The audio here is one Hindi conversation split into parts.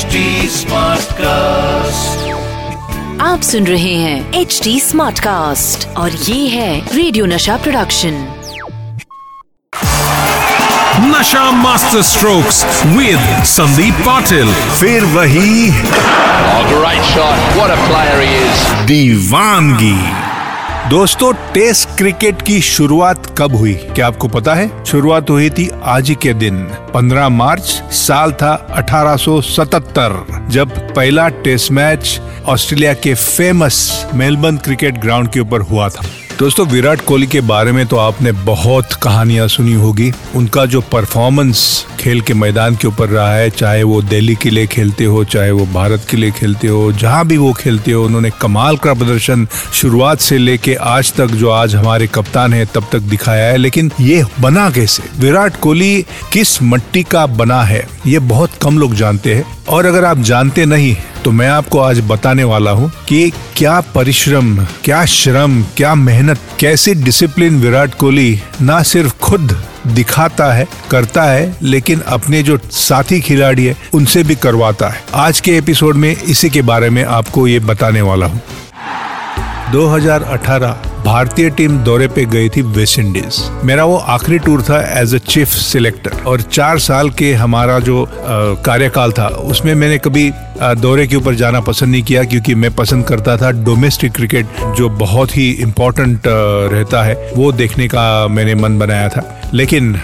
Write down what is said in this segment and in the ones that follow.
स्मार्ट कास्ट आप सुन रहे हैं एच डी स्मार्ट कास्ट और ये है radio Nasha production Nasha master strokes with Sandeep Patil फिर वही shot what a player is दीवानगी। दोस्तों, टेस्ट क्रिकेट की शुरुआत कब हुई? क्या आपको पता है? शुरुआत हुई थी आज ही के दिन 15 मार्च, साल था 1877 जब पहला टेस्ट मैच ऑस्ट्रेलिया के फ़ेमस मेलबर्न क्रिकेट ग्राउंड के ऊपर हुआ था। दोस्तों, विराट कोहली के बारे में तो आपने बहुत कहानियाँ सुनी होगी। उनका जो परफॉर्मेंस खेल के मैदान के ऊपर रहा है, चाहे वो दिल्ली के लिए खेलते हो, चाहे वो भारत के लिए खेलते हो, जहाँ भी वो खेलते हो, उन्होंने कमाल का प्रदर्शन शुरुआत से लेके आज तक जो आज हमारे कप्तान है, तब तक दिखाया है। लेकिन ये बना कैसे? विराट कोहली किस मट्टी का बना है, ये बहुत कम लोग जानते हैं। और अगर आप जानते नहीं तो मैं आपको आज बताने वाला हूँ कि क्या परिश्रम, क्या श्रम, क्या मेहनत, कैसे डिसिप्लिन विराट कोहली ना सिर्फ़ खुद दिखाता है, करता है, लेकिन अपने जो साथी खिलाड़ी है, उनसे भी करवाता है। आज के एपिसोड में इसी के बारे में आपको ये बताने वाला हूँ। 2018 भारतीय टीम दौरे पे गई थी वेस्ट इंडीज। मेरा वो आखिरी टूर था एज अ चीफ सिलेक्टर और चार साल के हमारा जो कार्यकाल था, उसमें मैंने कभी दौरे के ऊपर जाना पसंद नहीं किया क्योंकि मैं पसंद करता था डोमेस्टिक क्रिकेट जो बहुत ही इम्पोर्टेंट रहता है, वो देखने का मैंने मन बनाया था। लेकिन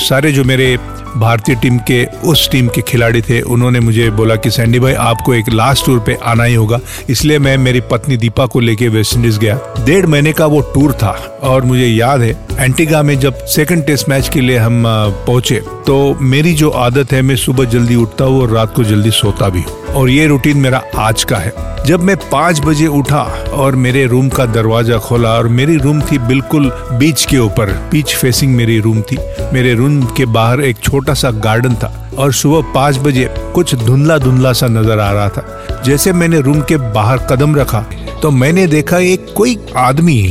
सारे जो मेरे भारतीय टीम के, उस टीम के खिलाड़ी थे। उन्होंने मुझे बोला कि, सैंडी भाई, आपको एक लास्ट टूर पे आना ही होगा। इसलिए मैं मेरी पत्नी दीपा को लेके वेस्ट इंडीज गया। डेढ़ महीने का वो टूर था और मुझे याद है एंटीगा में जब सेकंड टेस्ट मैच के लिए हम पहुँचे तो मेरी जो आदत है, मैं सुबह जल्दी उठता हूँ और रात को जल्दी सोता भी हूँ। और ये रूटीन मेरा आज का है। जब मैं पाँच बजे उठा और मेरे रूम का दरवाज़ा खोला और मेरी रूम थी बिल्कुल बीच के ऊपर, बीच फेसिंग मेरी रूम थी। मेरे रूम के बाहर एक छोटा सा गार्डन था और सुबह पाँच बजे कुछ धुंधला धुंधला सा नज़र आ रहा था। जैसे मैंने रूम के बाहर कदम रखा तो मैंने देखा एक कोई आदमी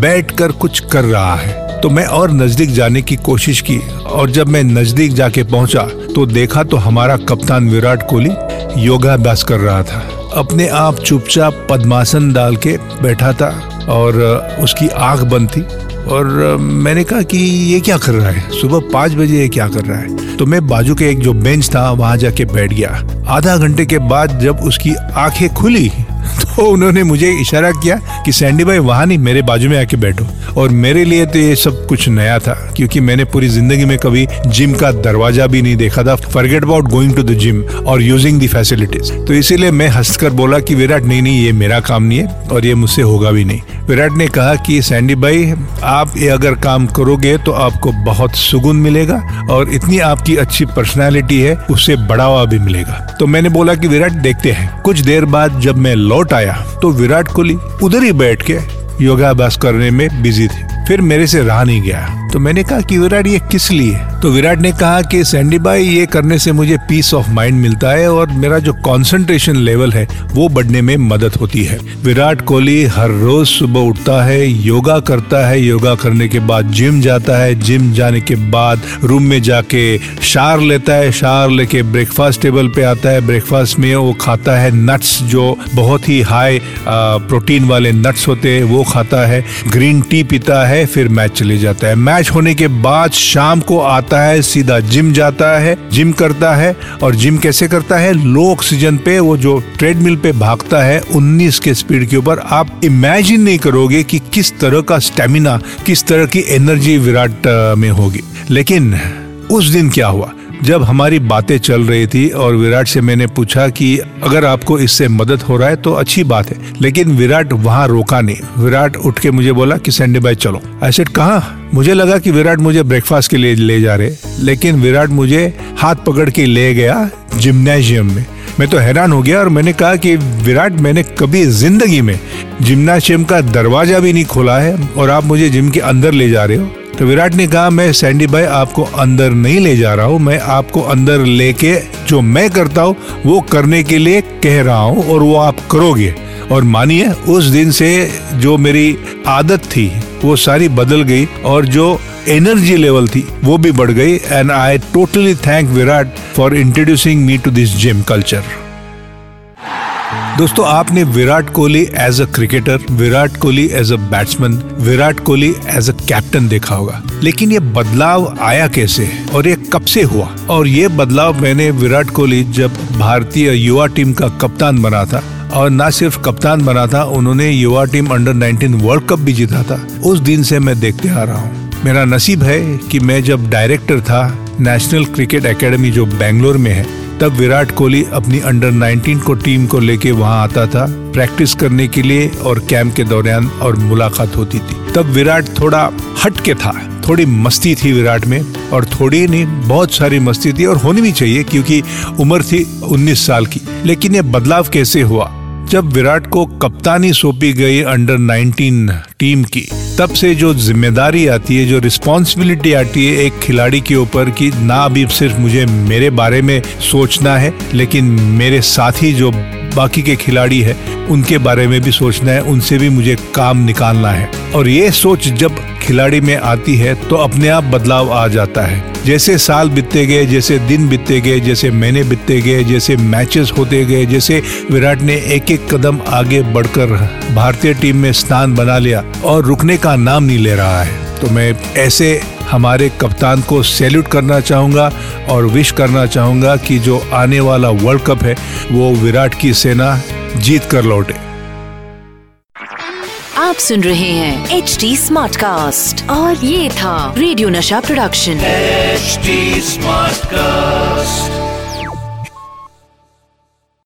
बैठकर कुछ कर रहा है। तो मैं और नज़दीक जाने की कोशिश की और जब मैं नज़दीक जाके पहुँचा तो देखा तो हमारा कप्तान विराट कोहली योगाभ्यास कर रहा था। अपने आप चुपचाप पद्मासन डाल के बैठा था और उसकी आँख बंद थी और मैंने कहा कि ये क्या कर रहा है? सुबह पाँच बजे ये क्या कर रहा है? तो मैं बाजू के एक जो बेंच था, वहाँ जाके बैठ गया। आधा घंटे के बाद जब उसकी आँखें खुली तो उन्होंने मुझे इशारा किया कि सैंडी भाई, वहाँ नहीं, मेरे बाजू में आके बैठो। और मेरे लिए तो ये सब कुछ नया था, क्योंकि मैंने पूरी ज़िंदगी में कभी जिम का दरवाज़ा भी नहीं देखा था। Forget about going to the gym और यूजिंग द फैसिलिटीज़ तो इसीलिए मैं हंसकर बोला कि विराट, नहीं नहीं, ये मेरा काम नहीं है और ये मुझसे होगा भी नहीं। विराट ने कहा कि, सैंडी भाई, आप ये अगर काम करोगे तो आपको बहुत सुकून मिलेगा और इतनी आपकी अच्छी पर्सनैलिटी है उससे बढ़ावा भी मिलेगा। तो मैंने बोला कि विराट, देखते हैं। कुछ देर बाद जब मैं लौट आया तो विराट कोहली उधर ही बैठ के योगाभ्यास करने में बिज़ी थे। फिर मेरे से रहा नहीं गया। तो मैंने कहा कि विराट, ये किस लिए? तो विराट ने कहा कि, सैंडी भाई, ये करने से मुझे पीस ऑफ़ माइंड मिलता है और मेरा जो कंसंट्रेशन लेवल है, वो बढ़ने में मदद होती है। विराट कोहली हर रोज सुबह उठता है, योगा करता है। योगा करने के बाद जिम जाता है। जिम जाने के बाद रूम में जाके शार लेता है। शार लेके ब्रेकफास्ट टेबल पे आता है। ब्रेकफास्ट में वो खाता है नट्स जो बहुत ही हाई प्रोटीन वाले नट्स होते हैं, वो खाता है। ग्रीन टी पीता है। फिर मैच चले जाता है। मैच होने के बाद शाम को आता है, सीधा जिम जाता है, जिम करता है। और जिम कैसे करता है? लो ऑक्सीजन पे, वो जो ट्रेडमिल पे भागता है 19 के स्पीड के ऊपर। आप इमेजिन नहीं करोगे कि किस तरह का स्टेमिना किस तरह की एनर्जी विराट में होगी। लेकिन, उस दिन क्या हुआ? जब हमारी बातें चल रही थी और विराट से मैंने पूछा कि अगर आपको इससे मदद हो रहा है तो अच्छी बात है, लेकिन विराट वहाँ रोका नहीं। विराट उठ के मुझे बोला कि संडे भाई चलो। ऐसे कहा? मुझे लगा कि विराट मुझे ब्रेकफास्ट के लिए ले जा रहे लेकिन विराट मुझे हाथ पकड़ के ले गया जिम्नेशियम में। मैं तो हैरान हो गया और मैंने कहा कि विराट, मैंने कभी ज़िंदगी में जिम्नाशियम का दरवाज़ा भी नहीं खोला है और आप मुझे जिम के अंदर ले जा रहे हो। तो विराट ने कहा, मैं सैंडी भाई आपको अंदर नहीं ले जा रहा हूँ, मैं आपको अंदर लेके जो मैं करता हूँ, वो करने के लिए कह रहा हूँ और वो आप करोगे। और मानिए, उस दिन से जो मेरी आदत थी, वो सारी बदल गई और जो एनर्जी लेवल थी, वो भी बढ़ गई। And I totally thank Virat for introducing me to this gym culture दोस्तों, आपने Virat Kohli as a cricketer Virat Kohli as a batsman Virat Kohli as a captain देखा होगा। लेकिन ये बदलाव आया कैसे और ये कब से हुआ? और ये बदलाव मैंने विराट कोहली जब भारतीय युवा टीम का कप्तान बना था, और ना सिर्फ़ कप्तान बना था, उन्होंने युवा टीम अंडर 19 वर्ल्ड कप भी जीता था, उस दिन से मैं देखते आ रहा हूँ। मेरा नसीब है कि मैं जब डायरेक्टर था नेशनल क्रिकेट एकेडमी जो बेंगलोर में है तब विराट कोहली अपनी अंडर 19 को टीम को लेके वहाँ आता था प्रैक्टिस करने के लिए और कैंप के दौरान और मुलाकात होती थी। तब विराट थोड़ा हट के था, थोड़ी मस्ती थी विराट में और थोड़ी नहीं, बहुत सारी मस्ती थी और होनी भी चाहिए क्योंकि उम्र थी 19 साल की। लेकिन ये बदलाव कैसे हुआ? जब विराट को कप्तानी सौंपी गई अंडर 19 टीम की तब से जो ज़िम्मेदारी आती है, जो रिस्पॉन्सिबिलिटी आती है एक खिलाड़ी के ऊपर कि ना अभी सिर्फ़ मुझे मेरे बारे में सोचना है, लेकिन मेरे साथी जो बाकी के खिलाड़ी है, उनके बारे में भी सोचना है, उनसे भी मुझे काम निकालना है। और ये सोच जब खिलाड़ी में आती है तो अपने आप बदलाव आ जाता है। जैसे साल बीतते गए, जैसे दिन बीतते गए, जैसे महीने बीतते गए, जैसे मैचेस होते गए, जैसे विराट ने एक एक कदम आगे बढ़कर भारतीय टीम में स्थान बना लिया और रुकने का नाम नहीं ले रहा है। तो मैं ऐसे हमारे कप्तान को सैल्यूट करना चाहूँगा और विश करना चाहूँगा कि जो आने वाला वर्ल्ड कप है वो विराट की सेना जीत कर लौटे आप सुन रहे हैं एच डी स्मार्ट कास्ट और ये था radio Nasha production HD smart Smartcast.